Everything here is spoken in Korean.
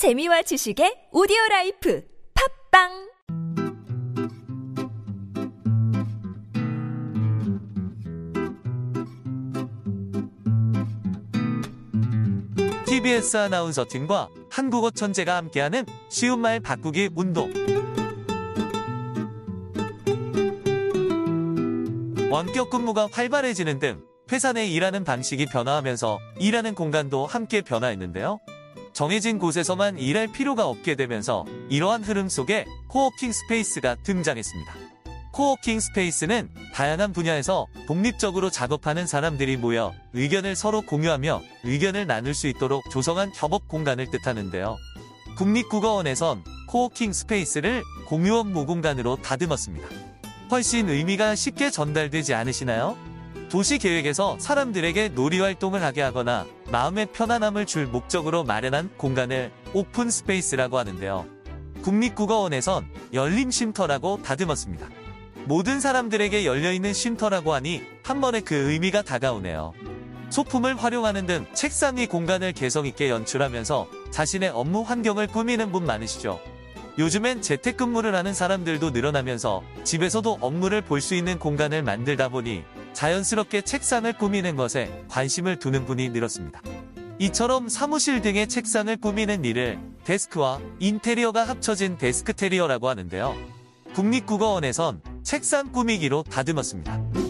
재미와 지식의 오디오 라이프 팟빵 TBS 아나운서 팀과 한국어 천재가 함께하는 쉬운 말 바꾸기 운동. 원격 근무가 활발해지는 등 회사 내 일하는 방식이 변화하면서 일하는 공간도 함께 변화했는데요. 정해진 곳에서만 일할 필요가 없게 되면서 이러한 흐름 속에 coworking space가 등장했습니다. coworking space는 다양한 분야에서 독립적으로 작업하는 사람들이 모여 의견을 서로 공유하며 의견을 나눌 수 있도록 조성한 협업 공간을 뜻하는데요. 국립국어원에선 coworking space를 공유 업무 공간으로 다듬었습니다. 훨씬 의미가 쉽게 전달되지 않으시나요? 도시 계획에서 사람들에게 놀이 활동을 하게 하거나 마음의 편안함을 줄 목적으로 마련한 공간을 오픈 스페이스라고 하는데요. 국립국어원에선 열린 쉼터라고 다듬었습니다. 모든 사람들에게 열려있는 쉼터라고 하니 한 번에 그 의미가 다가오네요. 소품을 활용하는 등 책상 위 공간을 개성있게 연출하면서 자신의 업무 환경을 꾸미는 분 많으시죠? 요즘엔 재택근무를 하는 사람들도 늘어나면서 집에서도 업무를 볼 수 있는 공간을 만들다 보니 자연스럽게 책상을 꾸미는 것에 관심을 두는 분이 늘었습니다. 이처럼 사무실 등의 책상을 꾸미는 일을 데스크와 인테리어가 합쳐진 데스크테리어라고 하는데요. 국립국어원에선 책상 꾸미기로 다듬었습니다.